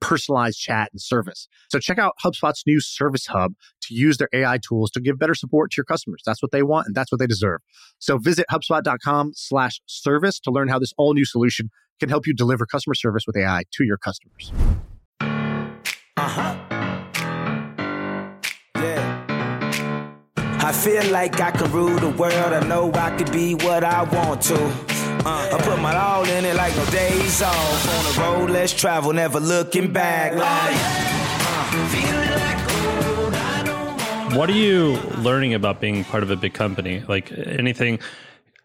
personalized chat and service. So check out HubSpot's new Service Hub to use their AI tools to give better support to your customers. That's what they want and that's what they deserve. So visit HubSpot.com slash service to learn how this all new solution can help you deliver customer service with AI to your customers. Uh-huh. Yeah. I feel like I can rule the world. I know I could be what I want to. Uh, I put my all in it like no days off. On the road, let's travel, never looking back. Like, What are you learning about being part of a big company? Like anything?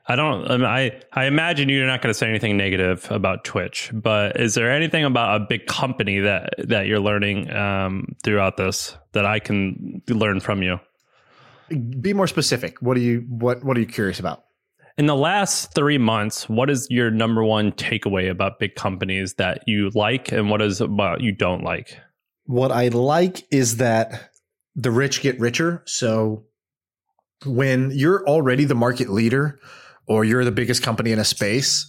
I don't. I I, I imagine you're not going to say anything negative about Twitch, but is there anything about a big company that that you're learning um, throughout this that I can learn from you? Be more specific. What are you what What are you curious about? In the last three months, what is your number one takeaway about big companies that you like, and what is about you don't like? What I like is that the rich get richer. So when you're already the market leader or you're the biggest company in a space,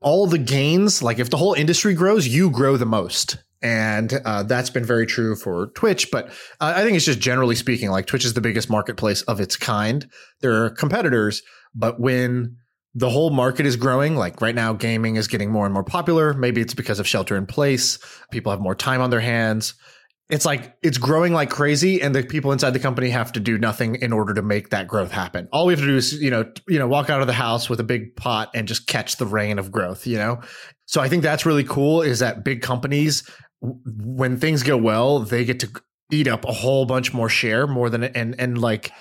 all the gains, like if the whole industry grows, you grow the most. And uh, that's been very true for Twitch. But uh, I think it's just generally speaking, like Twitch is the biggest marketplace of its kind. There are competitors, but when the whole market is growing, like right now, gaming is getting more and more popular. Maybe it's because of shelter in place. People have more time on their hands. It's like it's growing like crazy, and the people inside the company have to do nothing in order to make that growth happen. All we have to do is, you know, you know, walk out of the house with a big pot and just catch the rain of growth. You know, so I think that's really cool. Is that big companies, when things go well, they get to eat up a whole bunch more share, more than and and like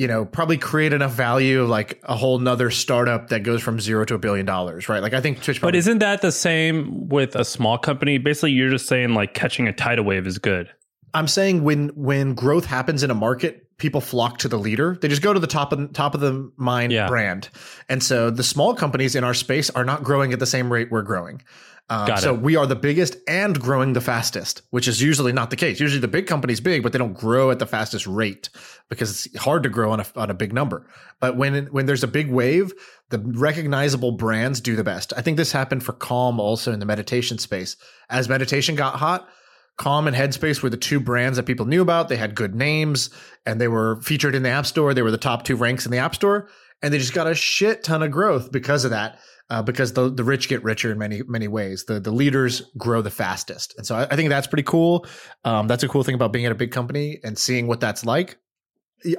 you know, probably create enough value like a whole nother startup that goes from zero to a billion dollars, right? Like I think Twitch. Probably- but isn't that the same with a small company? Basically, you're just saying like catching a tidal wave is good. I'm saying when when growth happens in a market, people flock to the leader. They just go to the top of top of the mind yeah. brand. And so the small companies in our space are not growing at the same rate we're growing. Um, so we are the biggest and growing the fastest, which is usually not the case. Usually the big company's big, but they don't grow at the fastest rate because it's hard to grow on a, on a big number. But when when there's a big wave, the recognizable brands do the best. I think this happened for Calm also in the meditation space. As meditation got hot, Calm and Headspace were the two brands that people knew about. They had good names and they were featured in the App Store. They were the top two ranks in the App Store, and they just got a shit ton of growth because of that uh, because the, the rich get richer in many many ways. The the leaders grow the fastest, and so I, I think that's pretty cool. Um, that's a cool thing about being at a big company and seeing what that's like.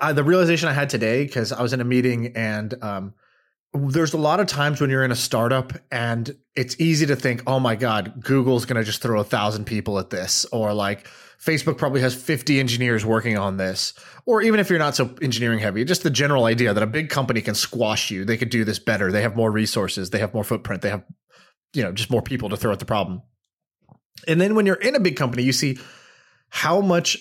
I, the realization I had today because I was in a meeting and um, there's a lot of times when you're in a startup and it's easy to think, oh my god, Google's going to just throw a thousand people at this, or like Facebook probably has 50 engineers working on this. Or even if you're not so engineering heavy, just the general idea that a big company can squash you. They could do this better. They have more resources. They have more footprint. They have, you know, just more people to throw at the problem. And then when you're in a big company, you see how much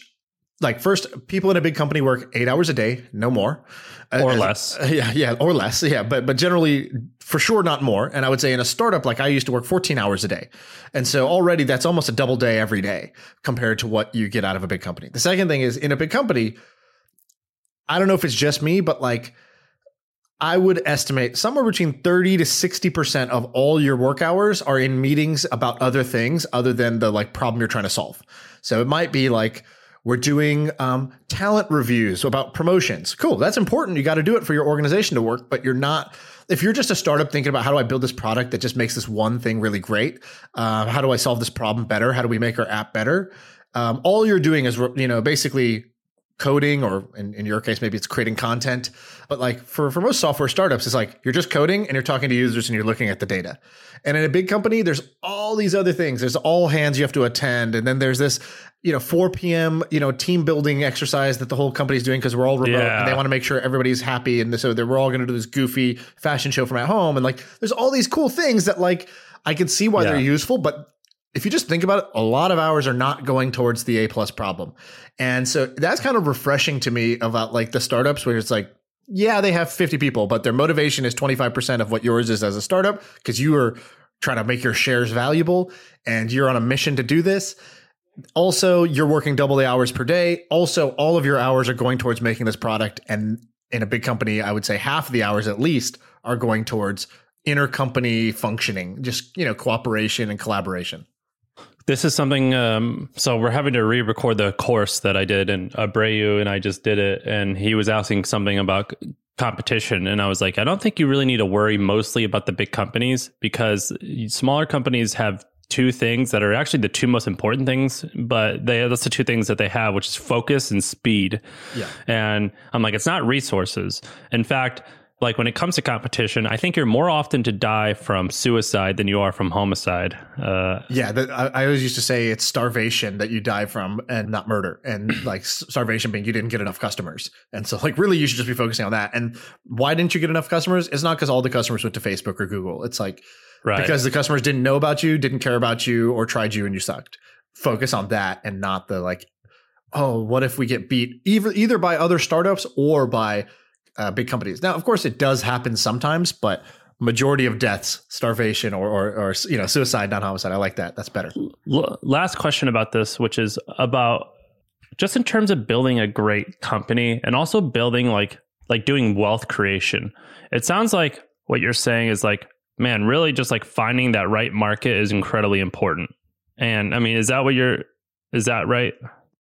like first people in a big company work eight hours a day no more. Uh, or less. Uh, yeah yeah or less yeah. But but generally for sure not more. And i would say in a startup like i used to work 14 hours a day. And so already that's almost a double day every day compared to what you get out of a big company. The second thing is in a big company i don't know if it's just me but like I would estimate somewhere between 30 to 60% of all your work hours are in meetings about other things other than the like problem you're trying to solve. So it might be like we're doing um, talent reviews about promotions. Cool. That's important. You got to do it for your organization to work, but you're not, if you're just a startup thinking about how do I build this product that just makes this one thing really great? Uh, how do I solve this problem better? How do we make our app better? Um, all you're doing is, you know, basically coding or in, in your case maybe it's creating content. But like for, for most software startups it's like you're just coding and you're talking to users and you're looking at the data. And in a big company there's all these other things. There's all hands you have to attend. And then there's this you know 4 p.m you know team building exercise that the whole company's doing because we're all remote yeah. and they want to make sure everybody's happy. And so they're we're all going to do this goofy fashion show from at home. And like there's all these cool things that like i can see why yeah. they're useful but if you just think about it, a lot of hours are not going towards the A plus problem. And so that's kind of refreshing to me about like the startups where it's like, yeah, they have 50 people, but their motivation is 25% of what yours is as a startup because you are trying to make your shares valuable and you're on a mission to do this. Also, you're working double the hours per day. Also, all of your hours are going towards making this product. And in a big company, I would say half of the hours at least are going towards intercompany functioning, just, you know, cooperation and collaboration. This is something. Um, so we're having to re-record the course that I did, and Abreu and I just did it, and he was asking something about competition, and I was like, I don't think you really need to worry mostly about the big companies because smaller companies have two things that are actually the two most important things, but they that's the two things that they have, which is focus and speed. Yeah. And I'm like, it's not resources. In fact, like when it comes to competition, I think you're more often to die from suicide than you are from homicide. Uh, yeah, the, I, I, always used to say it's starvation that you die from, and not murder. And like starvation being you didn't get enough customers, and so like really you should just be focusing on that. And why didn't you get enough customers? It's not because all the customers went to Facebook or Google. It's like right. because the customers didn't know about you, didn't care about you, or tried you and you sucked. Focus on that and not the like, oh, what if we get beat either either by other startups or by uh, big companies. Now, of course, it does happen sometimes, but majority of deaths, starvation or, or, or you know, suicide, not homicide. I like that. That's better. L- last question about this, which is about just in terms of building a great company and also building like like doing wealth creation. It sounds like what you're saying is like, man, really just like finding that right market is incredibly important. And I mean, is that what you're? Is that right?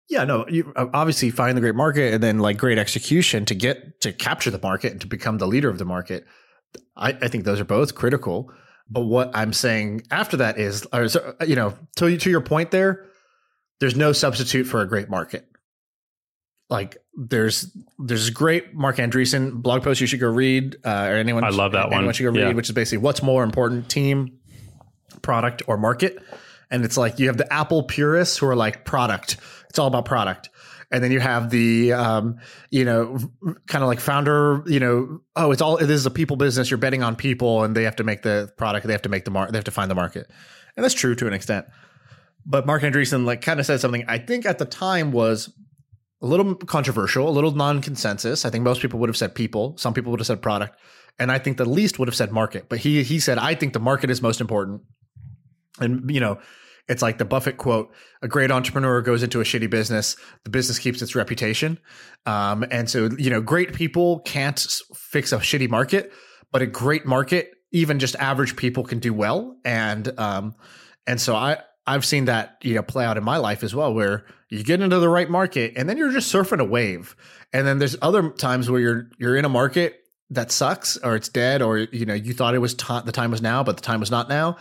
Yeah, no, you uh, obviously find the great market and then like great execution to get to capture the market and to become the leader of the market. I, I think those are both critical. But what I'm saying after that is, you know, to, to your point there, there's no substitute for a great market. Like there's there's great Marc Andreessen blog post you should go read, uh, or anyone I love that anyone one. should go read, yeah. which is basically what's more important, team, product, or market. And it's like you have the Apple purists who are like product it's all about product. And then you have the, um, you know, kind of like founder, you know, oh, it's all, this is a people business. You're betting on people and they have to make the product. They have to make the market. They have to find the market. And that's true to an extent. But Marc Andreessen like kind of said something I think at the time was a little controversial, a little non-consensus. I think most people would have said people. Some people would have said product. And I think the least would have said market. But he he said, I think the market is most important. And you know, it's like the Buffett quote: "A great entrepreneur goes into a shitty business. The business keeps its reputation." Um, and so, you know, great people can't fix a shitty market, but a great market, even just average people can do well. And um, and so I I've seen that you know play out in my life as well, where you get into the right market and then you're just surfing a wave. And then there's other times where you're you're in a market that sucks or it's dead or you know you thought it was the time was now but the time was not now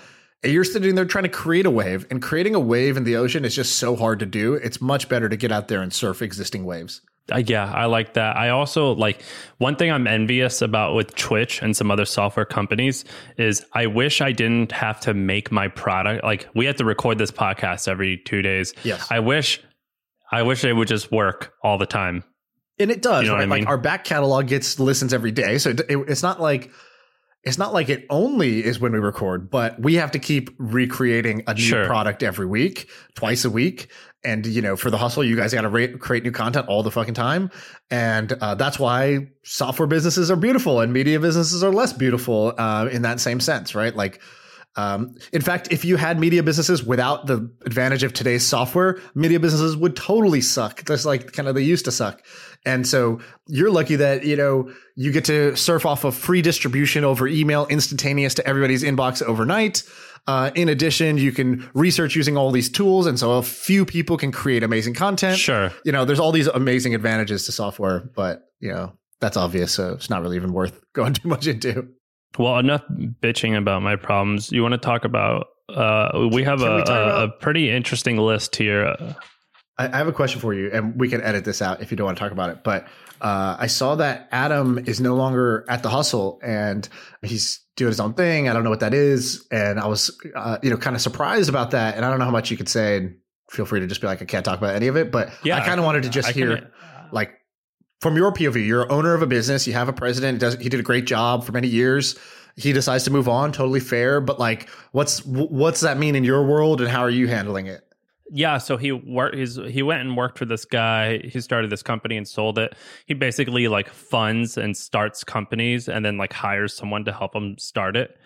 you're sitting there trying to create a wave, and creating a wave in the ocean is just so hard to do. It's much better to get out there and surf existing waves. Uh, yeah, I like that. I also like one thing I'm envious about with Twitch and some other software companies is I wish I didn't have to make my product. Like we have to record this podcast every two days. Yes. I wish, I wish it would just work all the time. And it does, you know right? I mean? Like our back catalog gets listens every day, so it, it, it's not like it's not like it only is when we record, but we have to keep recreating a new sure. product every week, twice a week. And, you know, for the hustle, you guys got to re- create new content all the fucking time. And uh, that's why software businesses are beautiful and media businesses are less beautiful uh, in that same sense, right? Like, um, in fact, if you had media businesses without the advantage of today's software, media businesses would totally suck, just like kind of they used to suck. And so you're lucky that, you know, you get to surf off of free distribution over email, instantaneous to everybody's inbox overnight. Uh, in addition, you can research using all these tools. And so a few people can create amazing content. Sure. You know, there's all these amazing advantages to software, but, you know, that's obvious. So it's not really even worth going too much into. Well, enough bitching about my problems. You want to talk about? Uh, we have a, a, a, pretty interesting list here. I, I, have a question for you, and we can edit this out if you don't want to talk about it. But uh, I saw that Adam is no longer at the hustle, and he's doing his own thing. I don't know what that is, and I was, uh, you know, kind of surprised about that. And I don't know how much you could say. And feel free to just be like, I can't talk about any of it. But yeah, I kind of wanted to just I hear, can, like, from your POV, you're owner of a business, you have a president, does he did a great job for many years. He decides to move on, totally fair. But like, what's what's that mean in your world, and how are you handling it? Yeah, so he worked. He's he went and worked for this guy. He started this company and sold it. He basically like funds and starts companies, and then like hires someone to help him start it.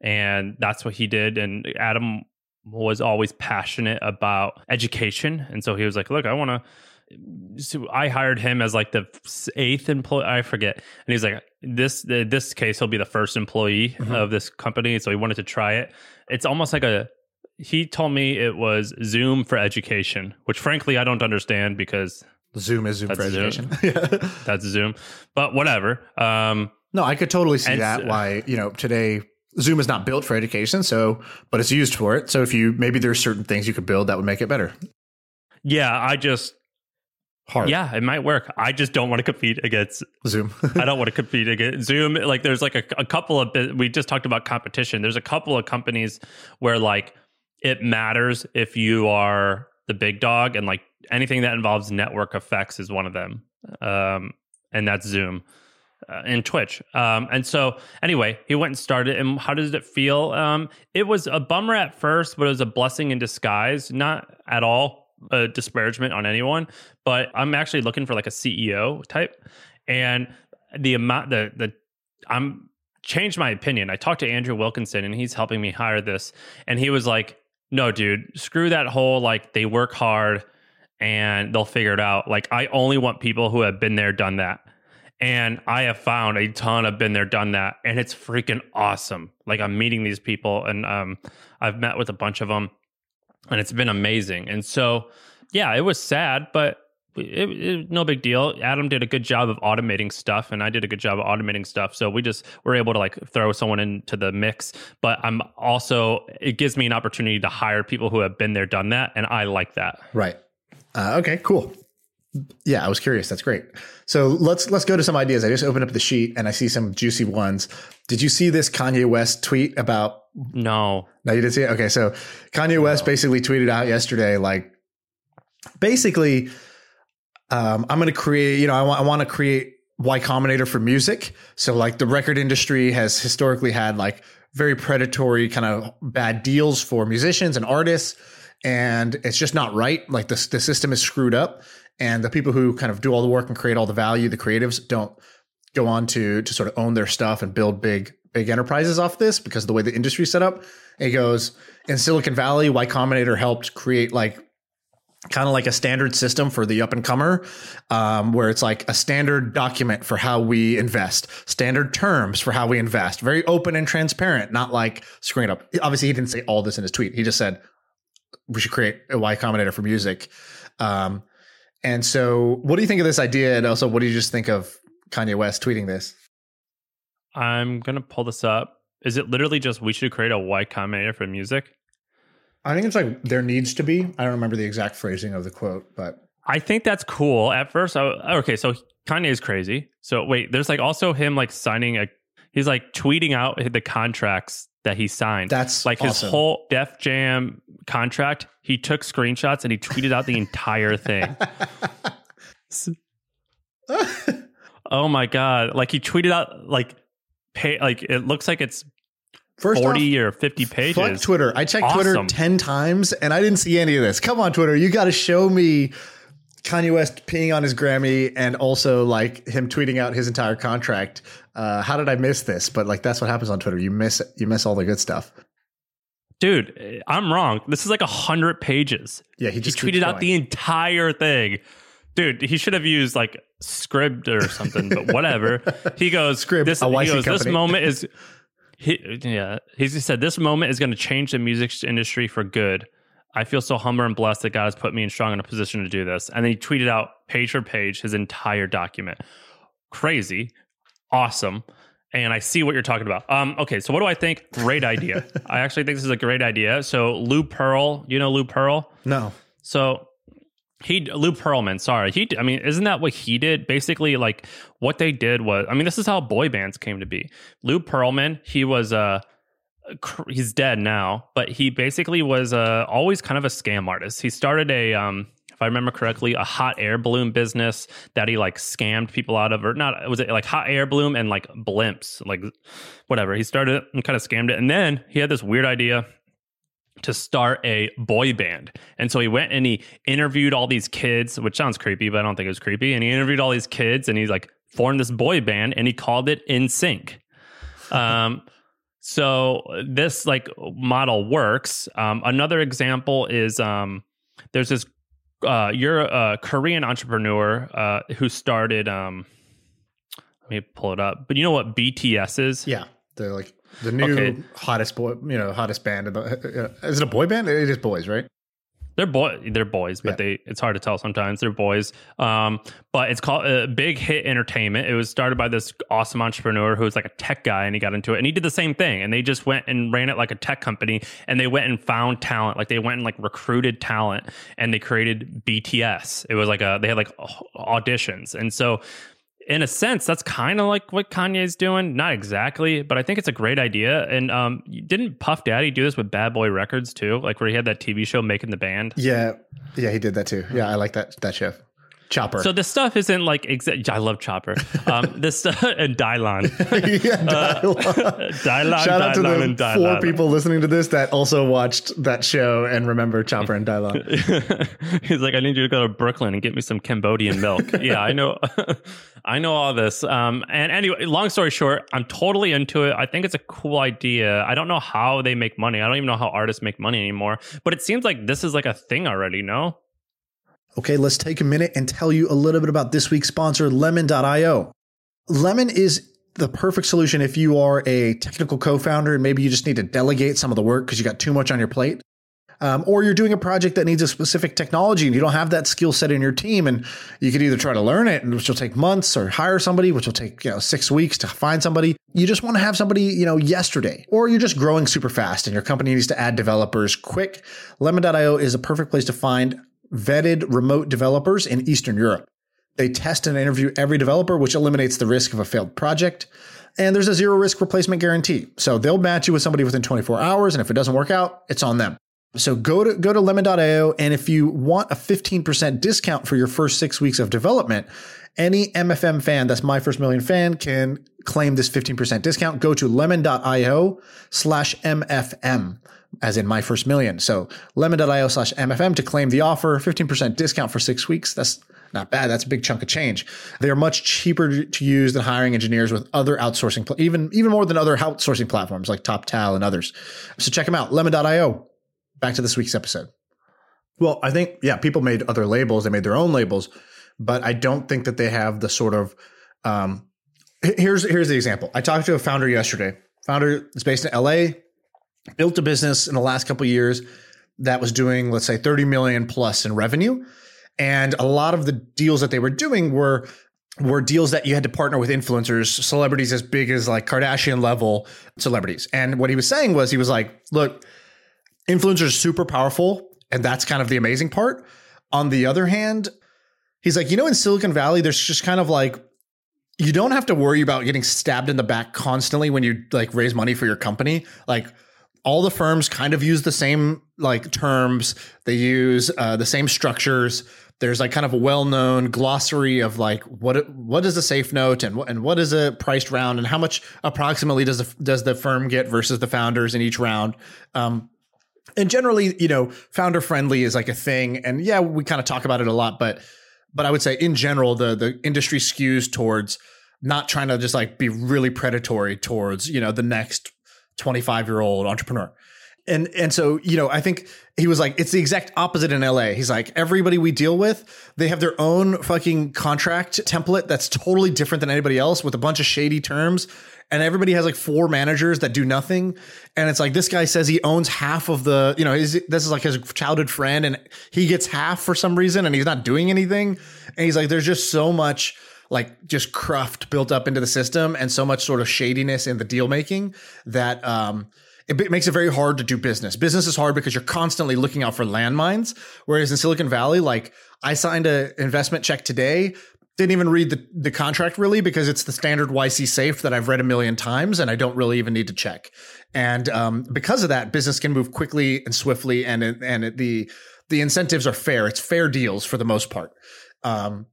and that's what he did. And Adam was always passionate about education, and so he was like, "Look, I want to." So I hired him as like the eighth employee. I forget, and he's like, "This this case, he'll be the first employee mm-hmm. of this company." So he wanted to try it. It's almost like a. He told me it was Zoom for education, which frankly I don't understand because Zoom is Zoom for education. Zoom. That's Zoom, but whatever. Um, no, I could totally see that. Why you know today Zoom is not built for education, so but it's used for it. So if you maybe there's certain things you could build that would make it better. Yeah, I just hard. Yeah, it might work. I just don't want to compete against Zoom. I don't want to compete against Zoom. Like there's like a, a couple of we just talked about competition. There's a couple of companies where like it matters if you are the big dog and like anything that involves network effects is one of them. Um, and that's Zoom uh, and Twitch. Um, and so, anyway, he went and started. And how does it feel? Um, it was a bummer at first, but it was a blessing in disguise. Not at all a disparagement on anyone, but I'm actually looking for like a CEO type. And the amount, the the, I'm changed my opinion. I talked to Andrew Wilkinson, and he's helping me hire this. And he was like, "No, dude, screw that whole like they work hard." And they'll figure it out. Like, I only want people who have been there, done that and I have found a ton of been there, done that, and it's freaking awesome. Like I'm meeting these people, and um, I've met with a bunch of them, and it's been amazing. And so, yeah, it was sad, but it, it, no big deal. Adam did a good job of automating stuff, and I did a good job of automating stuff. So we just were able to like throw someone into the mix. But I'm also it gives me an opportunity to hire people who have been there, done that, and I like that. Right. Uh, okay. Cool. Yeah, I was curious. That's great. So let's let's go to some ideas. I just opened up the sheet and I see some juicy ones. Did you see this Kanye West tweet about? No, no, you didn't see it. Okay, so Kanye West no. basically tweeted out yesterday, like basically, um, I'm going to create. You know, I want I want to create Y Combinator for music. So like the record industry has historically had like very predatory kind of bad deals for musicians and artists and it's just not right. Like the the system is screwed up, and the people who kind of do all the work and create all the value, the creatives, don't go on to to sort of own their stuff and build big big enterprises off this because of the way the industry's set up. It goes in Silicon Valley, Y Combinator helped create like kind of like a standard system for the up and comer, um, where it's like a standard document for how we invest, standard terms for how we invest, very open and transparent, not like screwing it up. Obviously, he didn't say all this in his tweet. He just said we should create a Y Combinator for music. Um, and so, what do you think of this idea? And also, what do you just think of Kanye West tweeting this? I'm gonna pull this up. Is it literally just we should create a Y Combinator for music? I think it's like there needs to be. I don't remember the exact phrasing of the quote, but I think that's cool. At first, I, okay, so Kanye is crazy. So wait, there's like also him like signing a. He's like tweeting out the contracts that he signed. That's like awesome. his whole Def Jam contract. He took screenshots and he tweeted out the entire thing. oh my god! Like he tweeted out like pay like it looks like it's First 40 off, or 50 pages. Fuck Twitter. I checked awesome. Twitter 10 times and I didn't see any of this. Come on, Twitter. You got to show me Kanye West peeing on his Grammy and also like him tweeting out his entire contract. Uh, how did I miss this? But like that's what happens on Twitter. You miss you miss all the good stuff. Dude, I'm wrong. This is like a hundred pages. Yeah, he just he tweeted out the entire thing. Dude, he should have used like Scribd or something, but whatever. He goes, Scribd, this, he goes, this moment is he, yeah. He said this moment is going to change the music industry for good. I feel so humble and blessed that God has put me in strong in a position to do this. And then he tweeted out page for page his entire document. Crazy, awesome. And I see what you're talking about. Um, okay, so what do I think? Great idea. I actually think this is a great idea. So Lou Pearl, you know Lou Pearl? No. So he Lou Pearlman, sorry. He I mean, isn't that what he did? Basically, like what they did was I mean, this is how boy bands came to be. Lou Pearlman, he was a uh, he's dead now, but he basically was uh, always kind of a scam artist. He started a, um, if I remember correctly, a hot air balloon business that he like scammed people out of, or not, was it like hot air balloon and like blimps, like whatever. He started and kind of scammed it. And then he had this weird idea to start a boy band. And so he went and he interviewed all these kids, which sounds creepy, but I don't think it was creepy. And he interviewed all these kids and he's like formed this boy band and he called it NSYNC. Um, So this like model works. Um, another example is um, there's this uh, you're a Korean entrepreneur uh, who started. Um, let me pull it up. But you know what BTS is? Yeah, they're like the new okay. hottest boy, you know, hottest band. The, uh, is it a boy band? It is boys, right? They're boy, they're boys, but yeah. they it's hard to tell sometimes. They're boys. Um, but it's called uh, Big Hit Entertainment. It was started by this awesome entrepreneur who was like a tech guy, and he got into it, and he did the same thing. And they just went and ran it like a tech company, and they went and found talent. Like they went and like recruited talent, and they created BTS. It was like a they had like auditions, and so in a sense, that's kind of like what Kanye's doing. Not exactly, but I think it's a great idea. And um, didn't Puff Daddy do this with Bad Boy Records too? Like where he had that TV show making the band. Yeah, yeah, he did that too. Yeah, I like that that show. Chopper. So the stuff isn't like exa- I love Chopper. Um, this stuff and Dylan. yeah, Dylan. Uh, Dylan. Shout out Dylan to the four people listening to this that also watched that show and remember Chopper and Dylan. He's like, I need you to go to Brooklyn and get me some Cambodian milk. yeah, I know. I know all this. Um, and anyway, long story short, I'm totally into it. I think it's a cool idea. I don't know how they make money. I don't even know how artists make money anymore. But it seems like this is like a thing already. No. Okay, let's take a minute and tell you a little bit about this week's sponsor, Lemon.io. Lemon is the perfect solution if you are a technical co founder and maybe you just need to delegate some of the work because you got too much on your plate. Um, or you're doing a project that needs a specific technology and you don't have that skill set in your team and you could either try to learn it which will take months or hire somebody which will take you know six weeks to find somebody you just want to have somebody you know yesterday or you're just growing super fast and your company needs to add developers quick lemon.io is a perfect place to find vetted remote developers in Eastern Europe. They test and interview every developer, which eliminates the risk of a failed project. And there's a zero risk replacement guarantee. So they'll match you with somebody within 24 hours. And if it doesn't work out, it's on them. So go to go to lemon.io. And if you want a 15% discount for your first six weeks of development, any MFM fan that's my first million fan can claim this 15% discount. Go to lemon.io slash MFM as in my first million. So lemon.io slash MFM to claim the offer, 15% discount for six weeks. That's not bad. That's a big chunk of change. They are much cheaper to use than hiring engineers with other outsourcing, even, even more than other outsourcing platforms like TopTal and others. So check them out. Lemon.io. Back to this week's episode. Well, I think, yeah, people made other labels. They made their own labels, but I don't think that they have the sort of, um, here's, here's the example. I talked to a founder yesterday. Founder is based in LA built a business in the last couple years that was doing, let's say, 30 million plus in revenue. And a lot of the deals that they were doing were were deals that you had to partner with influencers, celebrities as big as like Kardashian level celebrities. And what he was saying was he was like, look, influencers are super powerful, and that's kind of the amazing part. On the other hand, he's like, you know, in Silicon Valley, there's just kind of like you don't have to worry about getting stabbed in the back constantly when you like raise money for your company. Like all the firms kind of use the same like terms. They use uh, the same structures. There's like kind of a well-known glossary of like what what is a safe note and what and what is a priced round and how much approximately does the does the firm get versus the founders in each round. Um, and generally, you know, founder friendly is like a thing. And yeah, we kind of talk about it a lot, but but I would say in general, the the industry skews towards not trying to just like be really predatory towards you know the next 25 year old entrepreneur. And and so, you know, I think he was like, it's the exact opposite in LA. He's like, everybody we deal with, they have their own fucking contract template that's totally different than anybody else with a bunch of shady terms. And everybody has like four managers that do nothing. And it's like this guy says he owns half of the, you know, this is like his childhood friend and he gets half for some reason and he's not doing anything. And he's like, there's just so much like just cruft built up into the system and so much sort of shadiness in the deal making that um, it makes it very hard to do business. Business is hard because you're constantly looking out for landmines. Whereas in Silicon Valley, like I signed an investment check today, didn't even read the, the contract really because it's the standard YC safe that I've read a million times and I don't really even need to check. And um, because of that, business can move quickly and swiftly, and and the the incentives are fair. It's fair deals for the most part. Um,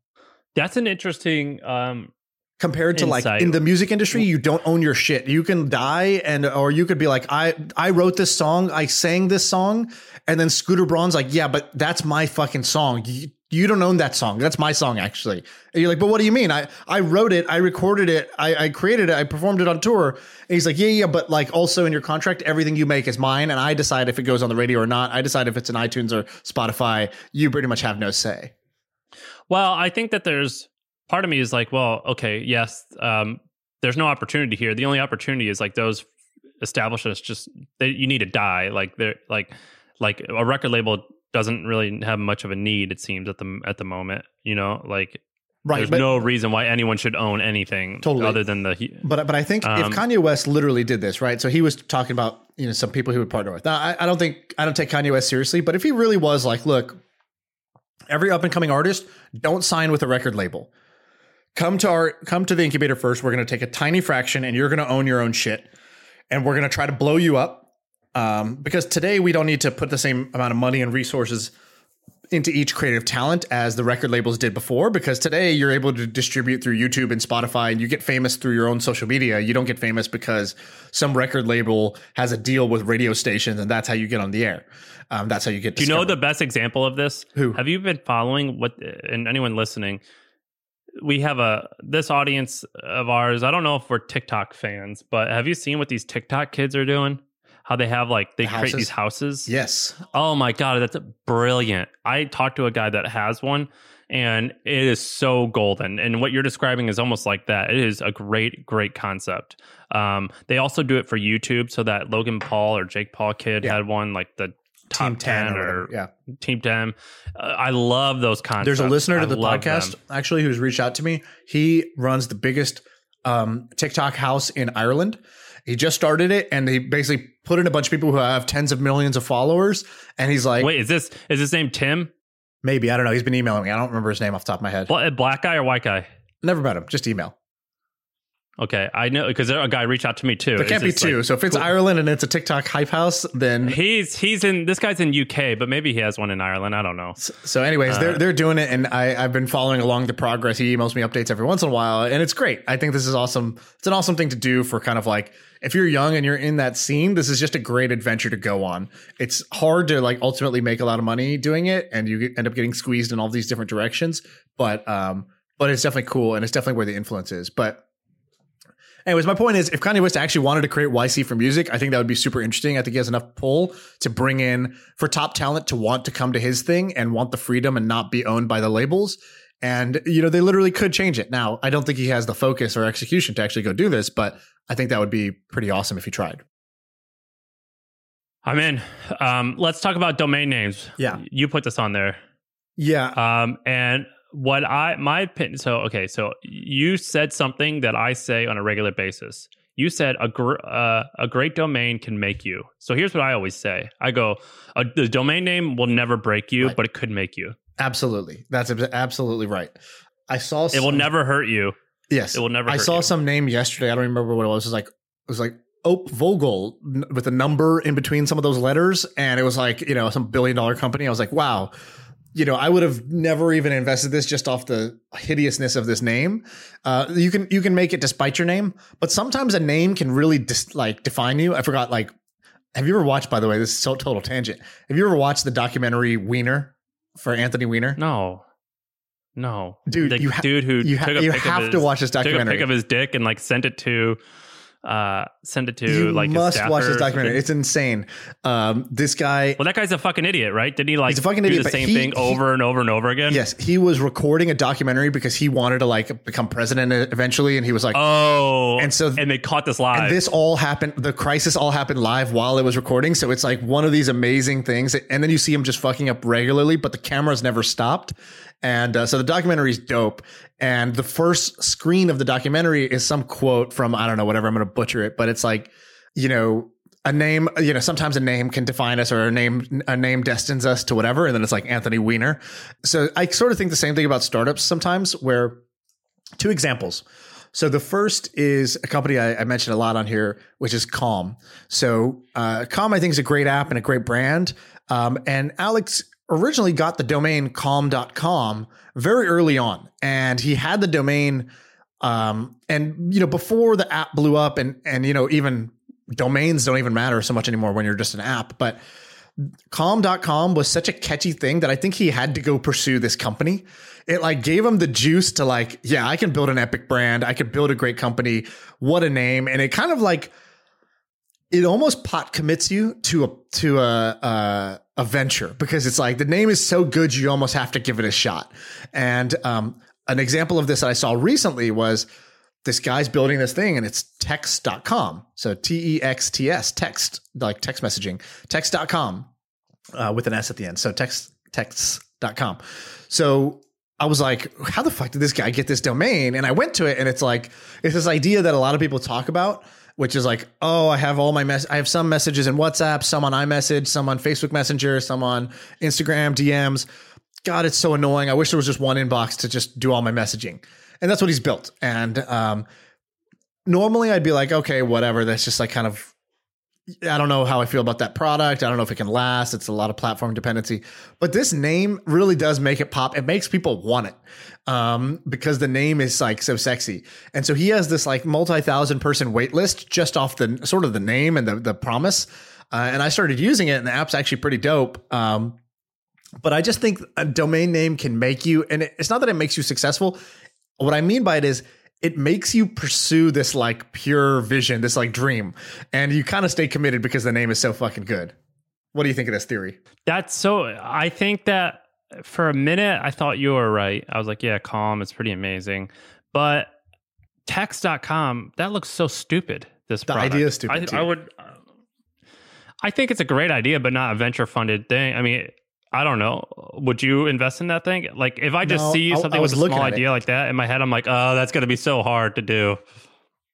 that's an interesting um compared to insight. like in the music industry you don't own your shit you can die and or you could be like i i wrote this song i sang this song and then scooter braun's like yeah but that's my fucking song you, you don't own that song. That's my song, actually. And you're like, but what do you mean? I, I wrote it, I recorded it, I, I created it, I performed it on tour. And he's like, yeah, yeah, but like also in your contract, everything you make is mine. And I decide if it goes on the radio or not. I decide if it's in iTunes or Spotify. You pretty much have no say. Well, I think that there's part of me is like, well, okay, yes, um, there's no opportunity here. The only opportunity is like those establishments just they, you need to die. Like they're like like a record label doesn't really have much of a need it seems at the at the moment you know like right there's no reason why anyone should own anything totally. other than the but but i think um, if kanye west literally did this right so he was talking about you know some people he would partner with now I, I don't think i don't take kanye west seriously but if he really was like look every up and coming artist don't sign with a record label come to our come to the incubator first we're going to take a tiny fraction and you're going to own your own shit and we're going to try to blow you up um, because today we don't need to put the same amount of money and resources into each creative talent as the record labels did before because today you're able to distribute through YouTube and Spotify and you get famous through your own social media. You don't get famous because some record label has a deal with radio stations and that's how you get on the air. Um, that's how you get. Do you know the best example of this? Who have you been following? What and anyone listening? We have a this audience of ours. I don't know if we're TikTok fans, but have you seen what these TikTok kids are doing? how they have like they the create these houses. Yes. Oh my god, that's brilliant. I talked to a guy that has one and it is so golden. And what you're describing is almost like that. It is a great, great concept. Um, they also do it for YouTube, so that Logan Paul or Jake Paul kid yeah. had one like the top Team 10, 10 or, or yeah Team 10. Uh, I love those concepts. There's a listener to the podcast them. actually who's reached out to me. He runs the biggest um, TikTok house in Ireland he just started it and he basically put in a bunch of people who have tens of millions of followers. And he's like, wait, is this is his name Tim? Maybe I don't know. He's been emailing me. I don't remember his name off the top of my head. Well, a black guy or white guy? Never met him. Just email. Okay, I know because a guy reached out to me too. There can't be two. Like, so if it's cool. Ireland and it's a TikTok hype house, then he's he's in. This guy's in UK, but maybe he has one in Ireland. I don't know. So, so anyways, uh, they're they're doing it, and I I've been following along the progress. He emails me updates every once in a while, and it's great. I think this is awesome. It's an awesome thing to do for kind of like if you're young and you're in that scene. This is just a great adventure to go on. It's hard to like ultimately make a lot of money doing it, and you end up getting squeezed in all these different directions. But um, but it's definitely cool, and it's definitely where the influence is. But Anyways, my point is, if Kanye West actually wanted to create YC for music, I think that would be super interesting. I think he has enough pull to bring in for top talent to want to come to his thing and want the freedom and not be owned by the labels. And you know, they literally could change it. Now, I don't think he has the focus or execution to actually go do this, but I think that would be pretty awesome if he tried. I'm in. Um, let's talk about domain names. Yeah, you put this on there. Yeah. Um, and what I my opinion. So okay, so you said something that I say on a regular basis. You said a gr- uh, a great domain can make you. So here's what I always say. I go, the domain name will never break you, right. but it could make you. Absolutely, that's absolutely right. I saw. Some, it will never hurt you. Yes, it will never. I saw you. some name yesterday. I don't remember what it was. It was like it was like Ope Vogel with a number in between some of those letters, and it was like you know some billion dollar company. I was like, wow you know, I would have never even invested this just off the hideousness of this name. Uh, you can you can make it despite your name, but sometimes a name can really dis- like define you. I forgot. Like, have you ever watched? By the way, this is so total tangent. Have you ever watched the documentary Weiner for Anthony Weiner? No. No, dude, the you ha- dude who you, ha- you have his, to watch this documentary. Took a pic of his dick and like sent it to uh, send it to like. you like must watch this documentary. It's insane. Um, this guy. Well, that guy's a fucking idiot, right? Didn't he like he's a fucking do idiot, the same he, thing over and over and over again? Yes, he was recording a documentary because he wanted to like become president eventually, and he was like, oh, and so and they caught this live. this all happened. The crisis all happened live while it was recording. So it's like one of these amazing things. And then you see him just fucking up regularly, but the cameras never stopped. And uh, so the documentary is dope. And the first screen of the documentary is some quote from, I don't know, whatever, I'm going to butcher it, but it's like, you know, a name, you know, sometimes a name can define us or a name, a name destines us to whatever. And then it's like Anthony Weiner. So I sort of think the same thing about startups sometimes where two examples. So the first is a company I, I, mentioned a lot on here, which is Calm. So uh, Calm, I think, is a great app and a great brand. Um, and Alex originally got the domain calm.com very early on and he had the domain um, and you know before the app blew up and and you know even domains don't even matter so much anymore when you're just an app but calm.com was such a catchy thing that I think he had to go pursue this company. It like gave him the juice to like, yeah, I can build an epic brand. I could build a great company. What a name. And it kind of like, it almost pot commits you to a, to a, a, a venture because it's like the name is so good. You almost have to give it a shot. And, um, an example of this that I saw recently was this guy's building this thing and it's text.com. So T E X T S, text, like text messaging, text.com uh, with an S at the end. So text, texts.com. So I was like, how the fuck did this guy get this domain? And I went to it and it's like, it's this idea that a lot of people talk about, which is like, oh, I have all my mess, I have some messages in WhatsApp, some on iMessage, some on Facebook Messenger, some on Instagram DMs. God, it's so annoying. I wish there was just one inbox to just do all my messaging and that's what he's built. And um, normally I'd be like, okay, whatever. That's just like kind of I don't know how I feel about that product. I don't know if it can last. It's a lot of platform dependency. But this name really does make it pop. It makes people want it um, because the name is like so sexy. And so he has this like multi thousand person wait list just off the sort of the name and the, the promise. Uh, and I started using it, and the app's actually pretty dope. Um, but I just think a domain name can make you, and it's not that it makes you successful. What I mean by it is it makes you pursue this like pure vision, this like dream, and you kind of stay committed because the name is so fucking good. What do you think of this theory? That's so. I think that for a minute I thought you were right. I was like, yeah, calm. It's pretty amazing, but text.com that looks so stupid. This the product. idea is stupid. I, I would. Uh, I think it's a great idea, but not a venture funded thing. I mean, I don't know. Would you invest in that thing? Like, if I just no, see something I, I with a small idea it. like that in my head, I'm like, oh, that's going to be so hard to do.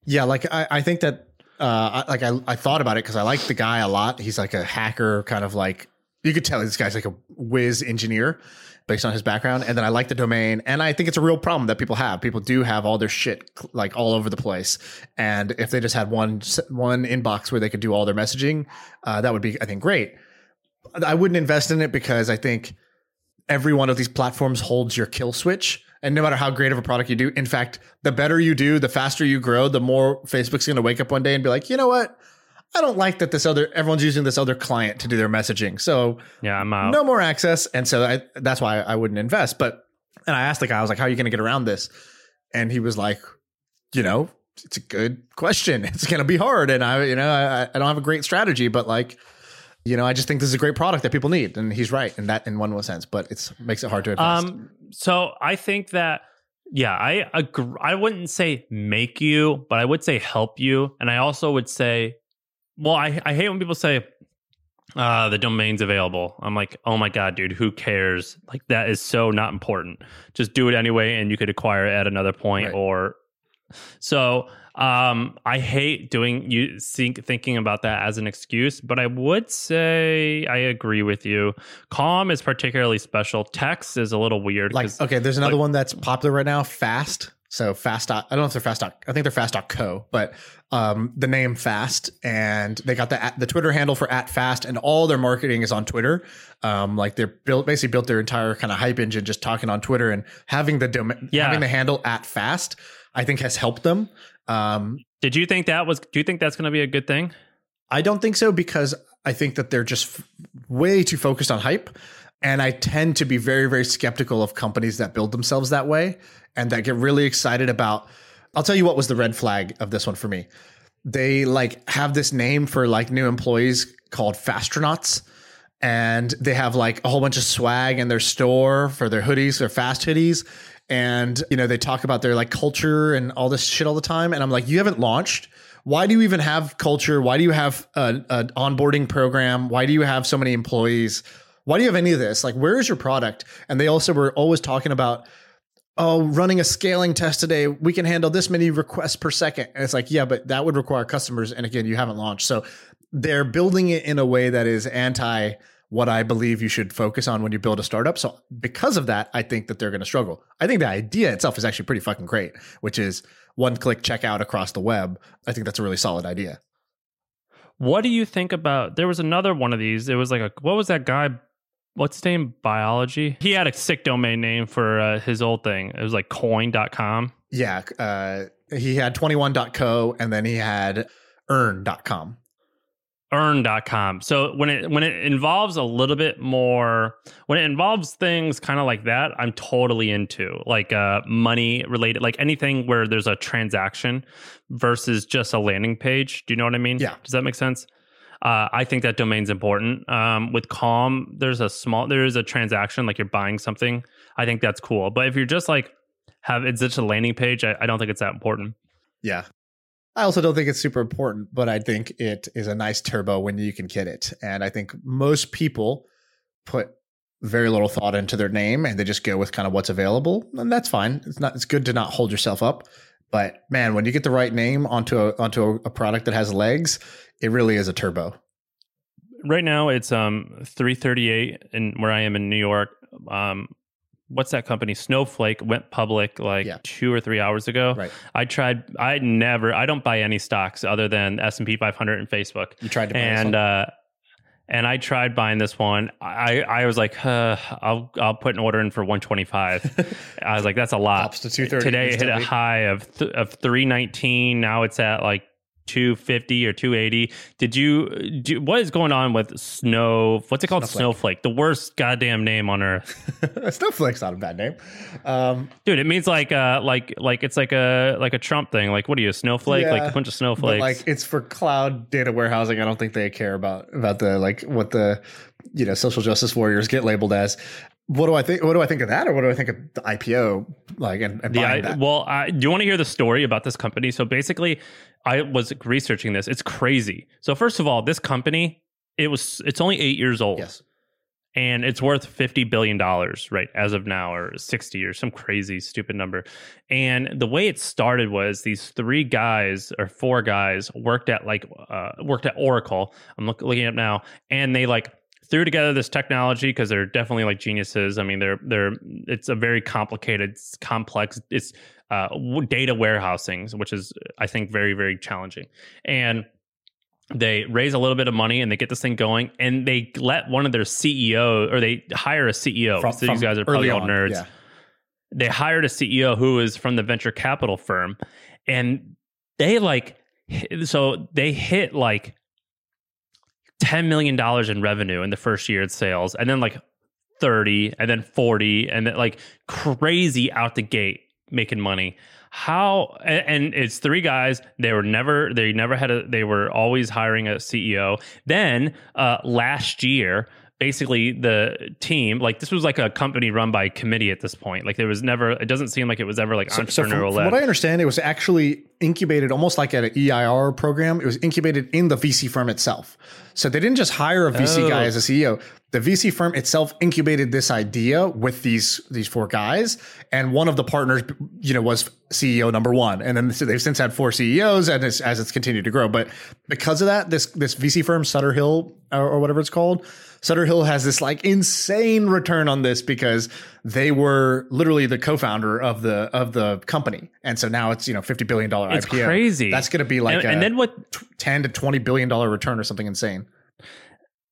Yeah, like I, I think that, uh, I, like I, I thought about it because I like the guy a lot. He's like a hacker, kind of like you could tell this guy's like a whiz engineer based on his background. And then I like the domain, and I think it's a real problem that people have. People do have all their shit like all over the place, and if they just had one one inbox where they could do all their messaging, uh, that would be, I think, great. I wouldn't invest in it because I think every one of these platforms holds your kill switch. And no matter how great of a product you do, in fact, the better you do, the faster you grow, the more Facebook's going to wake up one day and be like, you know what? I don't like that this other everyone's using this other client to do their messaging. So yeah, I'm out. No more access, and so I, that's why I wouldn't invest. But and I asked the guy, I was like, "How are you going to get around this?" And he was like, "You know, it's a good question. It's going to be hard, and I, you know, I, I don't have a great strategy, but like." You know, I just think this is a great product that people need, and he's right in that in one sense. But it makes it hard to invest. Um, so I think that yeah, I agree. I wouldn't say make you, but I would say help you, and I also would say, well, I I hate when people say. Uh, the domain's available. I'm like, oh my god, dude, who cares? Like that is so not important. Just do it anyway, and you could acquire it at another point, right. or so um, I hate doing you think thinking about that as an excuse, but I would say I agree with you. Calm is particularly special. Text is a little weird. Like okay, there's another like, one that's popular right now. Fast. So fast. I don't know if they're fast. I think they're fast.co, but um, the name fast and they got the the Twitter handle for at fast and all their marketing is on Twitter. Um, like they're built basically built their entire kind of hype engine just talking on Twitter and having the domain, yeah. having the handle at fast. I think has helped them um, Did you think that was? Do you think that's going to be a good thing? I don't think so because I think that they're just f- way too focused on hype. And I tend to be very, very skeptical of companies that build themselves that way and that get really excited about. I'll tell you what was the red flag of this one for me. They like have this name for like new employees called Fastronauts. And they have like a whole bunch of swag in their store for their hoodies, their fast hoodies and you know they talk about their like culture and all this shit all the time and i'm like you haven't launched? Why do you even have culture? Why do you have an onboarding program? Why do you have so many employees? Why do you have any of this? Like where is your product? And they also were always talking about oh running a scaling test today we can handle this many requests per second. And it's like yeah but that would require customers and again you haven't launched. So they're building it in a way that is anti what I believe you should focus on when you build a startup. So because of that, I think that they're going to struggle. I think the idea itself is actually pretty fucking great, which is one click checkout across the web. I think that's a really solid idea. What do you think about there was another one of these. It was like a what was that guy what's his name? Balaji. He had a sick domain name for uh, his old thing. It was like coin.com. Yeah, uh, he had 21.co and then he had earn.com. earn.com. So when it when it involves a little bit more when it involves things kind of like that, I'm totally into. Like uh money related like anything where there's a transaction versus just a landing page. Do you know what I mean? Yeah. Does that make sense? Uh, I think that domain's important. Um, with Calm, there's a small, there is a transaction like you're buying something. I think that's cool. But if you're just like have it's just a landing page, I, I don't think it's that important. Yeah, I also don't think it's super important, but I think it is a nice turbo when you can get it. And I think most people put very little thought into their name and they just go with kind of what's available. And that's fine. It's not it's good to not hold yourself up. But man, when you get the right name onto a onto a, a product that has legs, it really is a turbo. Right now it's um 338 and where I am in New York. Um what's that company? Snowflake went public like yeah. two or three hours ago. Right. I tried. I never. I don't buy any stocks other than S and P 500 and Facebook. You tried to, and uh, and I tried buying this one. I I was like, uh, I'll I'll put an order in for 125. I was like, that's a lot. to Today it hit a high of th- of 319. Now it's at like 250 or 280 did you do what is going on with snow what's it called? Snowflake, snowflake the worst goddamn name on earth. Snowflake's not a bad name. Um, dude it means like uh like like it's like a like a trump thing. Like what are you a snowflake? Yeah, like a bunch of snowflakes. like it's for cloud data warehousing. I don't think they care about about the like what the you know social justice warriors get labeled as what do I think? What do I think of that, or what do I think of the IPO? Like, and, and the, I, well, I, do you want to hear the story about this company? So basically, I was researching this. It's crazy. So first of all, this company, it was it's only eight years old. Yes. And it's worth fifty billion dollars, right, as of now, or sixty, or some crazy stupid number. And the way it started was these three guys or four guys worked at like uh, worked at Oracle. I'm look, looking up now, and they like threw together this technology because they're definitely like geniuses. I mean, they're they're it's a very complicated, complex. It's uh, data warehousing, which is I think very very challenging, and they raise a little bit of money and they get this thing going and they let one of their CEO or they hire a CEO. From, so these guys are probably all nerds. Yeah. They hired a CEO who is from the venture capital firm and they like so they hit like 10 million dollars in revenue in the first year of sales and then like 30 and then 40 and then like crazy out the gate making money. How and it's three guys. They were never they never had a they were always hiring a ceo then uh last year basically the team like this was like a company run by committee at this point. Like there was never it doesn't seem like it was ever like so, entrepreneurial so from, from what i understand it was actually incubated almost like at an eir program. It was incubated in the vc firm itself. So they didn't just hire a vc oh. guy as a ceo the vc firm itself incubated this idea with these these four guys and one of the partners you know was ceo number one. And then they've since had four ceos and it's, as it's continued to grow. But because of that this this vc firm sutter hill or, or whatever it's called Sutter Hill has this like insane return on this because they were literally the co-founder of the of the company, and so now it's you know fifty billion dollar it's IPO. Crazy. That's going to be like and, and then what ten to twenty billion dollar return or something insane.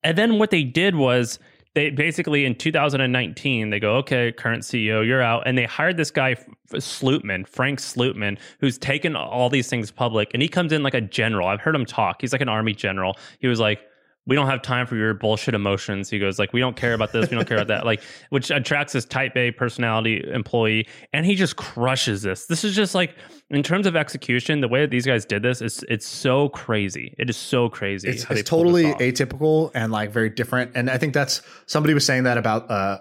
And then what they did was they basically in 2019 they go okay current ceo you're out and they hired this guy slootman frank slootman who's taken all these things public and he comes in like a general i've heard him talk he's like an army general he was like we don't have time for your bullshit emotions. He goes like, we don't care about this, we don't care about that, like, which attracts this type A personality employee, and he just crushes this. This is just like, in terms of execution, the way that these guys did this is it's so crazy. It is so crazy. It's, it's totally atypical and like very different. And I think that's somebody was saying that about uh,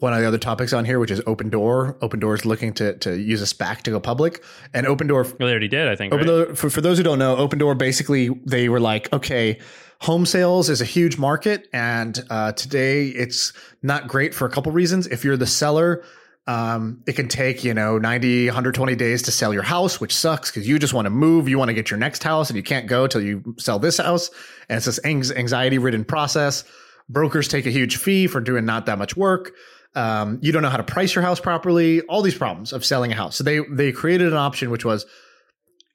one of the other topics on here, which is Opendoor. Open Door is looking to to use a SPAC to go public, and Opendoor. Well, they already did, I think. Open right? Door, for for those who don't know, Opendoor basically they were like, okay, home sales is a huge market, and uh, today it's not great for a couple reasons. If you're the seller, um, it can take, you know, 90, 120 days to sell your house, which sucks because you just want to move. You want to get your next house and you can't go till you sell this house. And it's this anxiety ridden process. Brokers take a huge fee for doing not that much work. Um, you don't know how to price your house properly. All these problems of selling a house. So they they created an option which was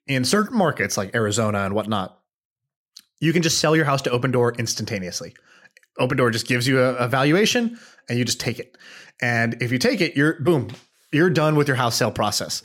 in certain markets like Arizona and whatnot, you can just sell your house to Opendoor instantaneously. Opendoor just gives you a, a valuation and you just take it. And if you take it, you're boom, you're done with your house sale process.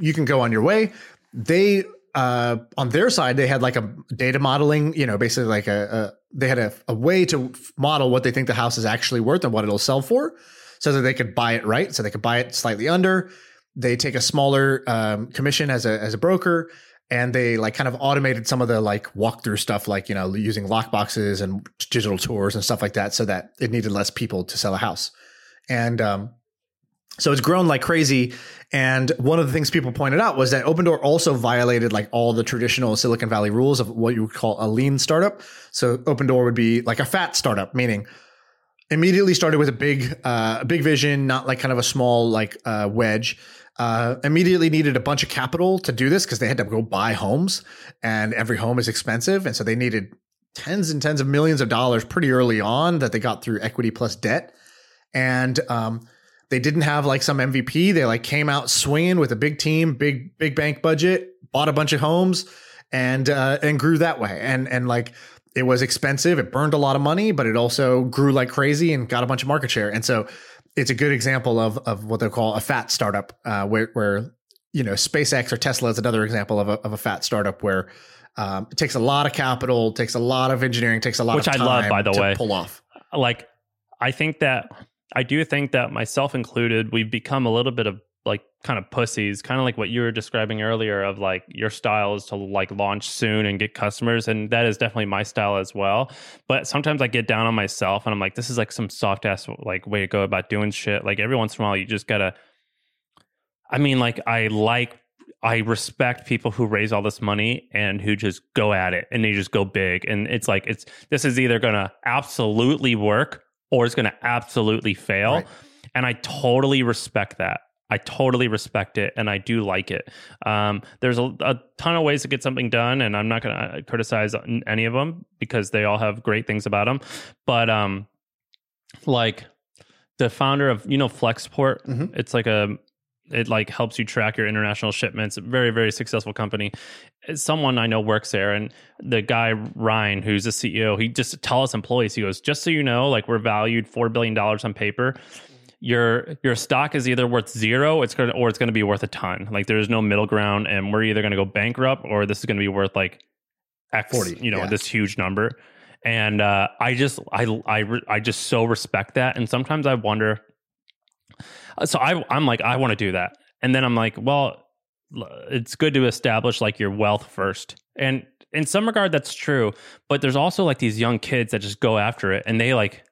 You can go on your way. They uh, on their side, they had like a data modeling, you know, basically like a, a they had a, a, way to model what they think the house is actually worth and what it'll sell for so that they could buy it right. So they could buy it slightly under. They take a smaller um, commission as a, as a broker and they like kind of automated some of the like walkthrough stuff, like, you know, using lockboxes and digital tours and stuff like that so that it needed less people to sell a house. And, um, so it's grown like crazy. And one of the things people pointed out was that Opendoor also violated like all the traditional Silicon Valley rules of what you would call a lean startup. So Opendoor would be like a fat startup, meaning immediately started with a big, uh, a big vision, not like kind of a small like uh, wedge. Uh, immediately needed a bunch of capital to do this because they had to go buy homes, and every home is expensive, and so they needed tens and tens of millions of dollars pretty early on that they got through equity plus debt, and um, they didn't have like some MVP. They like came out swinging with a big team, big big bank budget, bought a bunch of homes, and uh, and grew that way. And and like it was expensive. It burned a lot of money, but it also grew like crazy and got a bunch of market share. And so it's a good example of of what they call a fat startup, uh, where where you know SpaceX or Tesla is another example of a of a fat startup where um, it takes a lot of capital, takes a lot of engineering, takes a lot which of I love by the way pull off. Like I think that I do think that myself included, we've become a little bit of like kind of pussies, kind of like what you were describing earlier of like your style is to like launch soon and get customers. And that is definitely my style as well. But sometimes I get down on myself and I'm like, this is like some soft ass like way to go about doing shit. Like every once in a while, you just gotta, I mean, like I like, I respect people who raise all this money and who just go at it and they just go big. And it's like, it's, this is either gonna absolutely work or it's to absolutely fail. Right. And I totally respect that. I totally respect it and I do like it. Um, there's a, a, ton of ways to get something done, and I'm not going to criticize any of them because they all have great things about them. But um, like the founder of you know Flexport, mm-hmm. it's like a it like helps you track your international shipments. Very, very successful company. Someone I know works there, and the guy Ryan, who's the CEO, he just tell us employees, he goes, just so you know, like we're valued four billion dollars on paper. Your your stock is either worth zero, it's gonna or it's gonna be worth a ton. Like there's no middle ground, and we're either gonna go bankrupt or this is gonna be worth like X, 40, you know, yeah. this huge number. And uh, I just I I I just so respect that, and sometimes I wonder uh, so I, I'm like, I want to do that. And then I'm like, well, it's good to establish like your wealth first. And in some regard, that's true. But there's also like these young kids that just go after it and they like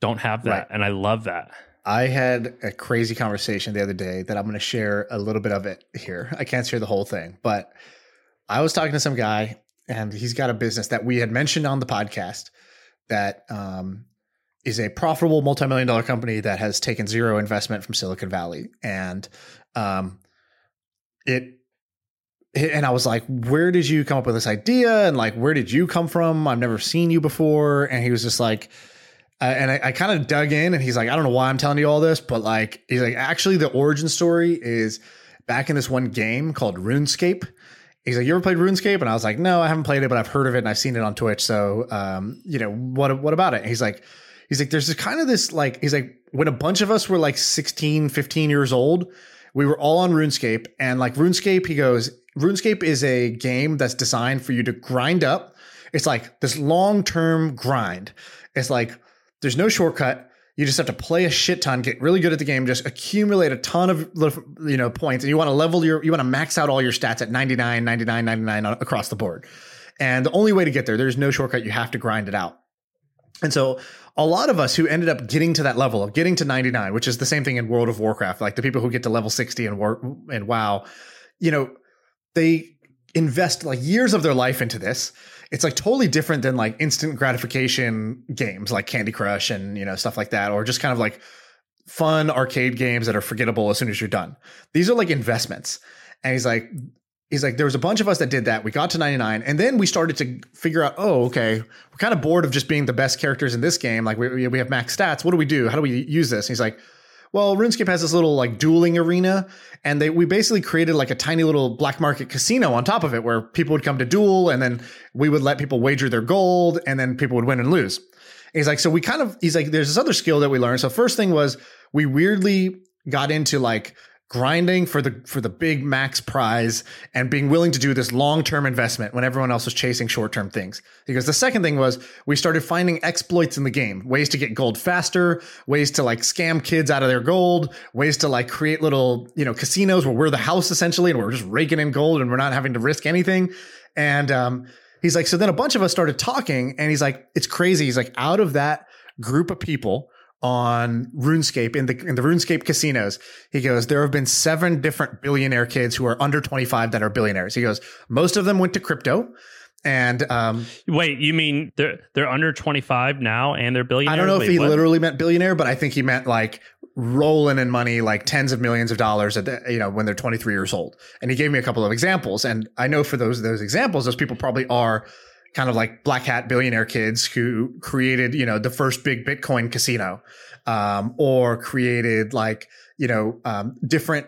don't have that. Right. And I love that. I had a crazy conversation the other day that I'm going to share a little bit of it here. I can't share the whole thing, but I was talking to some guy and he's got a business that we had mentioned on the podcast that um, is a profitable multi-million dollar company that has taken zero investment from Silicon Valley. And um, it and I was like, where did you come up with this idea? And like, where did you come from? I've never seen you before. And he was just like, uh, and I, I kind of dug in and he's like, I don't know why I'm telling you all this, but like, he's like, actually, the origin story is back in this one game called RuneScape. He's like, you ever played RuneScape? And I was like, no, I haven't played it, but I've heard of it and I've seen it on Twitch. So, um, you know, what, what about it? And he's like, he's like, there's this kind of this like, he's like, when a bunch of us were like 16, 15 years old, we were all on RuneScape. And like RuneScape, he goes, RuneScape is a game that's designed for you to grind up. It's like this long term grind. It's like, there's no shortcut. You just have to play a shit ton, get really good at the game, just accumulate a ton of you know points, and you want to level your, you want to max out all your stats at 99, 99, 99 across the board. And the only way to get there, there's no shortcut. You have to grind it out. And so a lot of us who ended up getting to that level of getting to 99, which is the same thing in World of Warcraft, like the people who get to level 60 and War and WoW, you know, they invest like years of their life into this. It's like totally different than like instant gratification games like Candy Crush and, you know, stuff like that, or just kind of like fun arcade games that are forgettable as soon as you're done. These are like investments. And he's like, he's like, there was a bunch of us that did that. We got to 99, and then we started to figure out, oh, okay, we're kind of bored of just being the best characters in this game. Like we we have max stats. What do we do? How do we use this? And he's like, well, RuneScape has this little like dueling arena, and they we basically created like a tiny little black market casino on top of it where people would come to duel, and then we would let people wager their gold, and then people would win and lose. And he's like, so we kind of he's like, there's this other skill that we learned. So first thing was we weirdly got into like grinding for the for the big max prize and being willing to do this long-term investment when everyone else was chasing short-term things. Because the second thing was we started finding exploits in the game ways to get gold faster ways to like scam kids out of their gold ways to like create little you know casinos where we're the house essentially and we're just raking in gold and we're not having to risk anything. And um he's like so then a bunch of us started talking and he's like it's crazy. He's like out of that group of people on RuneScape in the in the RuneScape casinos. He goes, there have been seven different billionaire kids who are under 25 that are billionaires. He goes, most of them went to crypto. And um, wait, you mean they're they're under 25 now and they're billionaires? I don't know wait, if he what? literally meant billionaire, but I think he meant like rolling in money like tens of millions of dollars at the, you know when they're 23 years old. And he gave me a couple of examples and I know for those those examples those people probably are kind of like black hat billionaire kids who created, you know, the first big Bitcoin casino, um, or created like, you know, um, different,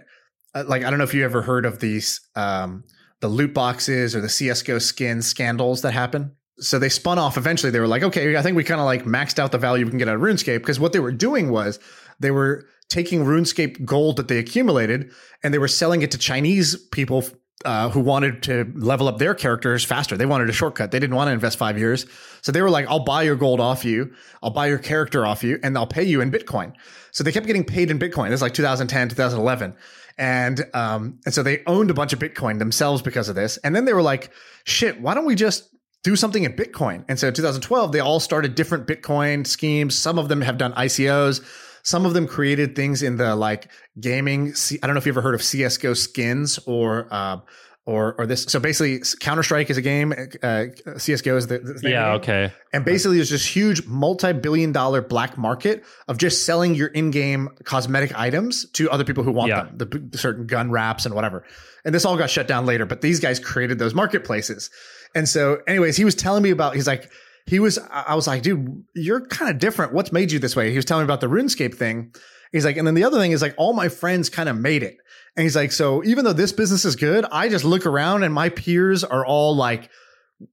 uh, like, I don't know if you ever heard of these, um, the loot boxes or the CSGO skin scandals that happen. So they spun off eventually. They were like, okay, I think we kind of like maxed out the value we can get out of RuneScape because what they were doing was they were taking RuneScape gold that they accumulated and they were selling it to Chinese people uh, who wanted to level up their characters faster. They wanted a shortcut. They didn't want to invest five years. So they were like, I'll buy your gold off you. I'll buy your character off you and I'll pay you in Bitcoin. So they kept getting paid in Bitcoin. This is like 2010, 2011. And, um, and so they owned a bunch of Bitcoin themselves because of this. And then they were like, shit, why don't we just do something in Bitcoin? And so 2012, they all started different Bitcoin schemes. Some of them have done ICOs. Some of them created things in the like gaming. I don't know if you ever heard of CS:GO skins or uh, or or this. So basically, Counter Strike is a game. Uh, CS:GO is the, the yeah okay. And basically, there's this huge multi-billion dollar black market of just selling your in-game cosmetic items to other people who want yeah. them, the, the certain gun wraps and whatever. And this all got shut down later, but these guys created those marketplaces. And so, anyways, he was telling me about. He's like he was, I was like, dude, you're kind of different. What's made you this way? He was telling me about the RuneScape thing. He's like, and then the other thing is like, all my friends kind of made it. And he's like, so even though this business is good, I just look around and my peers are all like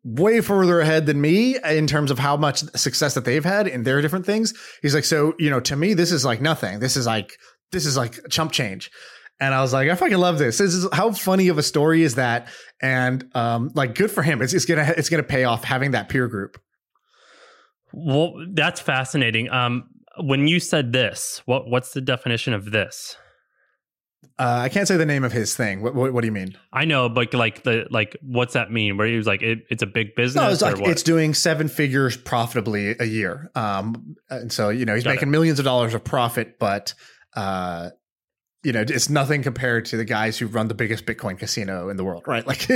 way further ahead than me in terms of how much success that they've had in their different things. He's like, so, you know, to me, this is like nothing. This is like, this is like chump change. And I was like, I fucking love this. This is how funny of a story is that? And um, like, good for him. It's, it's gonna it's gonna pay off having that peer group. Well, that's fascinating. Um, when you said this, what what's the definition of this? Uh, I can't say the name of his thing. What, what, what, do you mean? I know, but like the like, what's that mean? Where he was like, it, it's a big business. No, it's like it's doing seven figures profitably a year. Um, and so you know he's Got making it. millions of dollars of profit, but uh, you know it's nothing compared to the guys who run the biggest Bitcoin casino in the world, right? Like,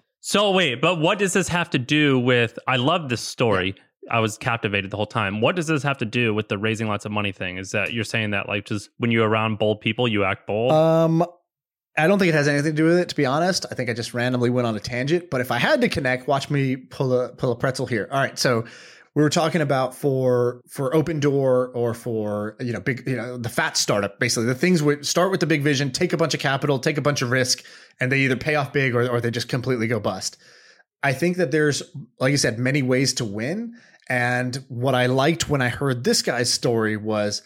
so wait, but what does this have to do with? I love this story. Yeah I was captivated the whole time. What does this have to do with the raising lots of money thing? Is that you're saying that like just when you're around bold people, you act bold? Um, I don't think it has anything to do with it. To be honest, I think I just randomly went on a tangent. But if I had to connect, watch me pull a pull a pretzel here. All right, so we were talking about for for open door or for you know big you know the fat startup basically the things would start with the big vision, take a bunch of capital, take a bunch of risk, and they either pay off big or or they just completely go bust. I think that there's, like you said, many ways to win. And what I liked when I heard this guy's story was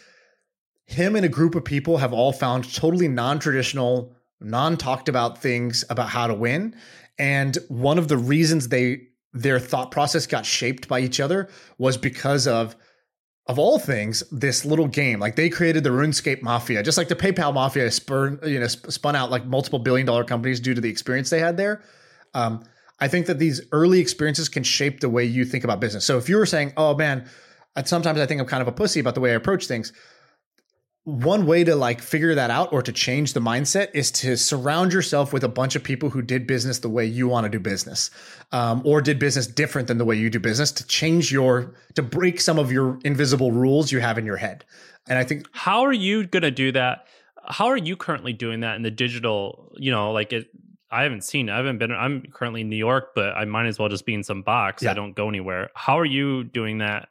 him and a group of people have all found totally non traditional, non talked about things about how to win. And one of the reasons they, their thought process got shaped by each other was because of of all things, this little game. Like they created the RuneScape Mafia, just like the PayPal Mafia spurn, you know, spun out like multiple billion dollar companies due to the experience they had there. Um, I think that these early experiences can shape the way you think about business. So if you were saying, "Oh man, sometimes I think I'm kind of a pussy about the way I approach things," one way to like figure that out or to change the mindset is to surround yourself with a bunch of people who did business the way you want to do business um, or did business different than the way you do business to change your to break some of your invisible rules you have in your head and i think how are you going to do that how are you currently doing that in the digital you know like it I haven't seen. I haven't been. I'm currently in New York, but I might as well just be in some box. Yeah. I don't go anywhere. How are you doing that?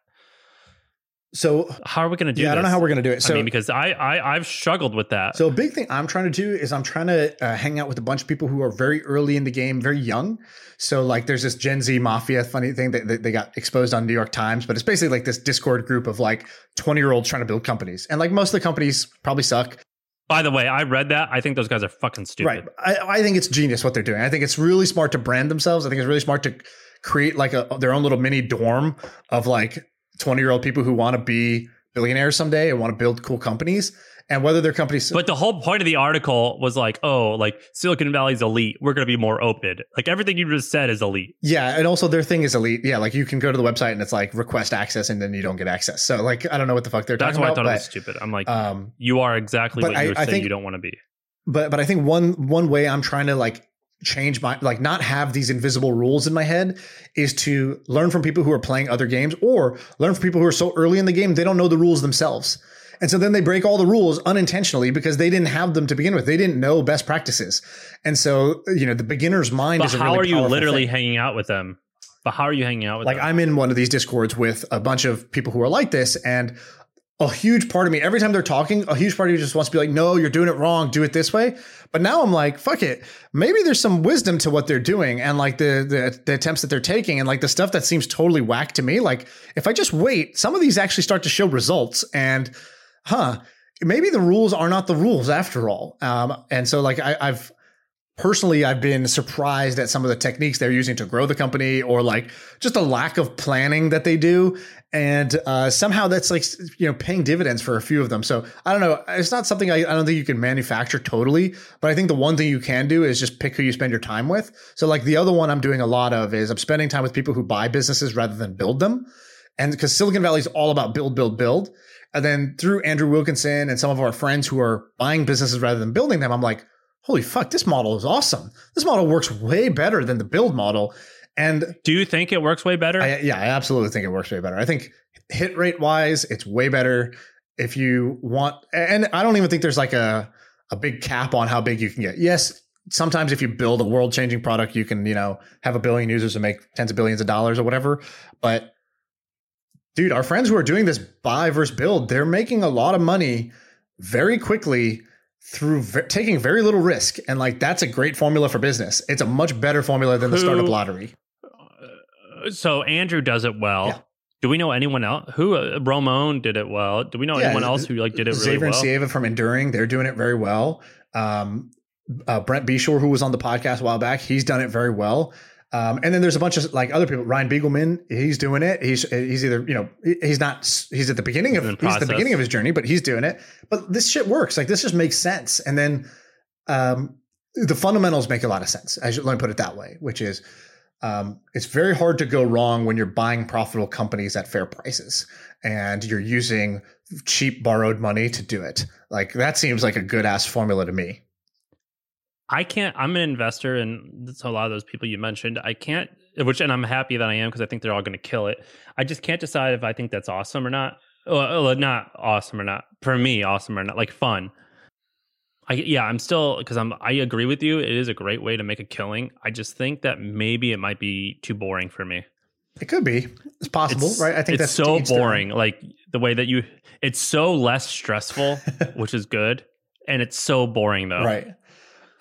So how are we going to do? Yeah, this? I don't know how we're going to do it. So I mean, because I, I I've struggled with that. So a big thing I'm trying to do is I'm trying to uh, hang out with a bunch of people who are very early in the game, very young. So like, there's this Gen Z mafia funny thing that they got exposed on New York Times, but it's basically like this Discord group of like 20 year olds trying to build companies, and like most of the companies probably suck By the way, I read that. I think those guys are fucking stupid. Right. I, I think it's genius what they're doing. I think it's really smart to brand themselves. I think it's really smart to create like a their own little mini dorm of like 20 year old people who want to be billionaires someday and want to build cool companies and whether their companies but the whole point of the article was like oh like silicon valley's elite. We're going to be more open. Like everything you just said is elite. Yeah and also their thing is elite. Yeah like you can go to the website and it's like request access and then you don't get access. So like i don't know what the fuck they're that's talking why i thought it was stupid. I'm like um, you are exactly what you're saying think, you don't want to be. But but i think one one way i'm trying to like change my like not have these invisible rules in my head is to learn from people who are playing other games or learn from people who are so early in the game they don't know the rules themselves and so then they break all the rules unintentionally because they didn't have them to begin with. They didn't know best practices. And so you know the beginner's mind but is how really are you literally thing. hanging out with them? But how are you hanging out with like them? i'm in one of these discords with a bunch of people who are like this and a huge part of me every time they're talking a huge part of me just wants to be like no you're doing it wrong. Do it this way. But now i'm like fuck it. Maybe there's some wisdom to what they're doing and like the, the the attempts that they're taking and like the stuff that seems totally whack to me. Like if i just wait some of these actually start to show results and huh. Maybe the rules are not the rules after all. Um, and so like I, i've personally i've been surprised at some of the techniques they're using to grow the company or like just a lack of planning that they do. And uh, somehow that's like you know paying dividends for a few of them. So i don't know. It's not something I, I don't think you can manufacture totally but i think the one thing you can do is just pick who you spend your time with. So like the other one i'm doing a lot of is i'm spending time with people who buy businesses rather than build them. And because silicon valley is all about build build build and then through andrew wilkinson and some of our friends who are buying businesses rather than building them i'm like holy fuck, this model is awesome. This model works way better than the build model. And do you think it works way better? I, yeah, I absolutely think it works way better. I think hit rate wise, it's way better. If you want, and I don't even think there's like a, a big cap on how big you can get. Yes, sometimes if you build a world changing product, you can, you know, have a billion users and make tens of billions of dollars or whatever. But dude, our friends who are doing this buy versus build, they're making a lot of money very quickly through v- taking very little risk. And like that's a great formula for business. It's a much better formula than the startup lottery. uh, so andrew does it well. Yeah. do we know anyone else who uh, Ramon did it well? Do we know yeah, anyone else who like did it really Xavier well? And Sieva from enduring they're doing it very well. Um, uh, brent beshore who was on the podcast a while back he's done it very well um, and then there's a bunch of like other people. Ryan Begelman, he's doing it. He's he's either you know he's not he's at the beginning of he's at the beginning of his journey, but he's doing it. But this shit works. Like this just makes sense. And then um, the fundamentals make a lot of sense. I should, let me put it that way, which is um, it's very hard to go wrong when you're buying profitable companies at fair prices and you're using cheap borrowed money to do it. Like that seems like a good ass formula to me. I can't. I'm an investor, and a lot of those people you mentioned. I can't, which, and I'm happy that I am because I think they're all going to kill it. I just can't decide if I think that's awesome or not. Uh, well, not awesome or not. For me, awesome or not, like fun. I yeah, I'm still because I'm. I agree with you. It is a great way to make a killing. I just think that maybe it might be too boring for me. It could be. It's possible, it's, right? I think that's so boring. Like the way that you. It's so less stressful, which is good, and it's so boring though. Right.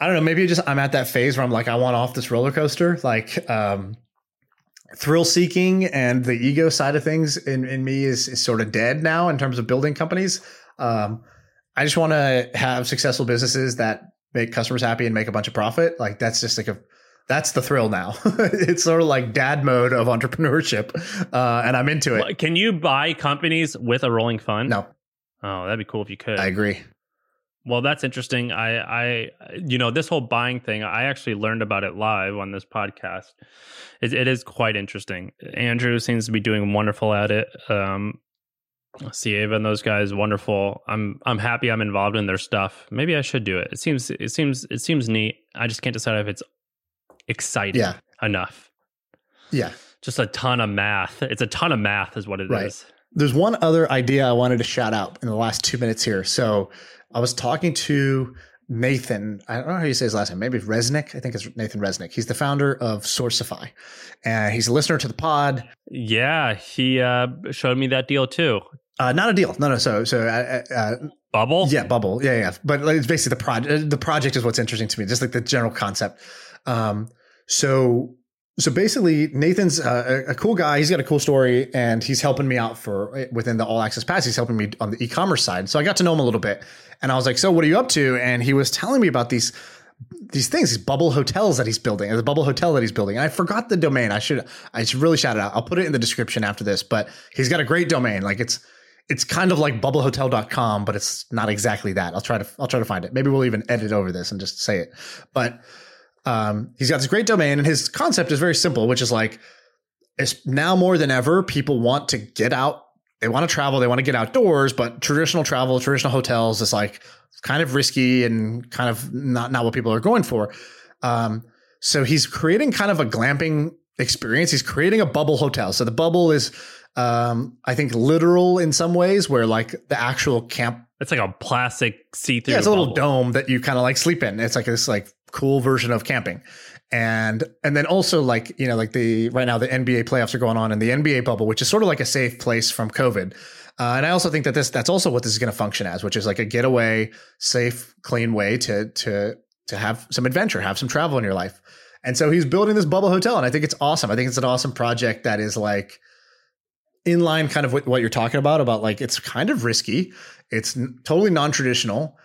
I don't know. Maybe just I'm at that phase where I'm like, I want off this roller coaster. Like, um, thrill seeking and the ego side of things in, in me is, is sort of dead now in terms of building companies. Um, I just want to have successful businesses that make customers happy and make a bunch of profit. Like that's just like a, that's the thrill now. it's sort of like dad mode of entrepreneurship. Uh, and I'm into it. Can you buy companies with a rolling fund? No. Oh, that'd be cool if you could. I agree. Well, that's interesting. I, I, you know, this whole buying thing, I actually learned about it live on this podcast. It, it is quite interesting. Andrew seems to be doing wonderful at it. Um, Sieva and those guys, wonderful. I'm, I'm happy I'm involved in their stuff. Maybe I should do it. It seems, it seems, it seems neat. I just can't decide if it's exciting yeah. enough. Yeah. Just a ton of math. It's a ton of math, is what it right. is. There's one other idea I wanted to shout out in the last two minutes here. So I was talking to Nathan. I don't know how you say his last name. Maybe Resnick. I think it's Nathan Resnick. He's the founder of Sourcify. and he's a listener to the pod. Yeah, he uh, showed me that deal too. Uh, not a deal. No, no. So, so uh, uh, bubble. Yeah, bubble. Yeah, yeah. But it's basically the project. The project is what's interesting to me. Just like the general concept. Um, so so basically nathan's uh, a, cool guy. He's got a cool story and he's helping me out for within the all access pass. He's helping me on the e-commerce side. So i got to know him a little bit and i was like so what are you up to? And he was telling me about these these things these bubble hotels that he's building the bubble hotel that he's building. And i forgot the domain. I should i should really shout it out. I'll put it in the description after this but he's got a great domain. Like it's it's kind of like bubblehotel.com but it's not exactly that. I'll try to i'll try to find it. Maybe we'll even edit over this and just say it. But um, he's got this great domain, and his concept is very simple, which is like, it's now more than ever, people want to get out. They want to travel. They want to get outdoors, but traditional travel, traditional hotels is like kind of risky and kind of not, not what people are going for. Um, so he's creating kind of a glamping experience. He's creating a bubble hotel. So the bubble is, um, I think, literal in some ways, where like the actual camp. It's like a plastic see-through. Yeah, it's a little dome that you kind of like sleep in. It's like this like cool version of camping. And and then also like, you know, like the right now the NBA playoffs are going on in the NBA bubble, which is sort of like a safe place from COVID. Uh, and I also think that this that's also what this is going to function as, which is like a getaway, safe, clean way to to to have some adventure, have some travel in your life. And so he's building this bubble hotel, and I think it's awesome. I think it's an awesome project that is like in line, kind of with what you're talking about. About like it's kind of risky, it's n- totally non traditional,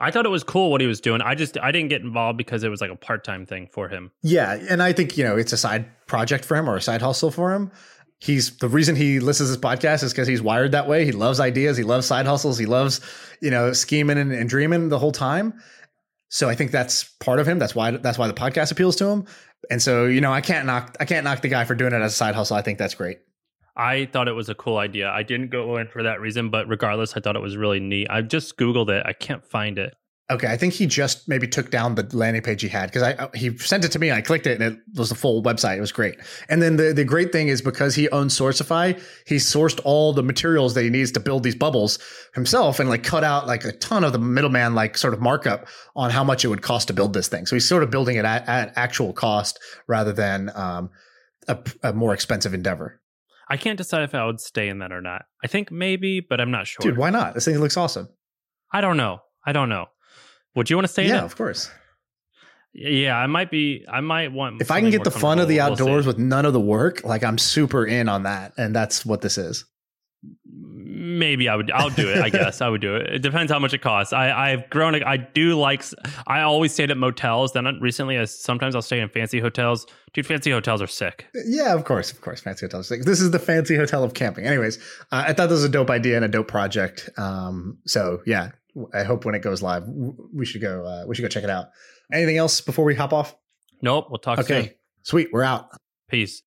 I thought it was cool what he was doing. I just I didn't get involved because it was like a part time thing for him. Yeah, and I think you know it's a side project for him or a side hustle for him. He's the reason he listens to this podcast is because he's wired that way. He loves ideas. He loves side hustles. He loves you know scheming and, and dreaming the whole time. So I think that's part of him. That's why that's why the podcast appeals to him. And so you know I can't knock I can't knock the guy for doing it as a side hustle. I think that's great. I thought it was a cool idea. I didn't go in for that reason, but regardless, I thought it was really neat. I just Googled it. I can't find it. Okay, I think he just maybe took down the landing page he had because I he sent it to me and I clicked it and it was the full website. It was great. And then the the great thing is because he owns Sourcify, he sourced all the materials that he needs to build these bubbles himself and like cut out like a ton of the middleman like sort of markup on how much it would cost to build this thing. So he's sort of building it at, at actual cost rather than um, a, a more expensive endeavor. I can't decide if I would stay in that or not. I think maybe, but I'm not sure. Dude, why not? This thing looks awesome. I don't know. I don't know. Would you want to stay? Yeah, of course. Yeah, I might be. I might want. If I can get the fun of the outdoors we'll with none of the work, like I'm super in on that, and that's what this is maybe I would I'll do it. I guess I would do it. It depends how much it costs. I I've grown. I do like. I always stayed at motels. Then recently, I, sometimes I'll stay in fancy hotels. Dude, fancy hotels are sick. Yeah, of course, of course, fancy hotels. Are sick. This is the fancy hotel of camping. Anyways, uh, I thought this was a dope idea and a dope project. Um, so yeah, I hope when it goes live, we should go. Uh, we should go check it out. Anything else before we hop off? Nope. We'll talk. Okay, soon. sweet. We're out. Peace.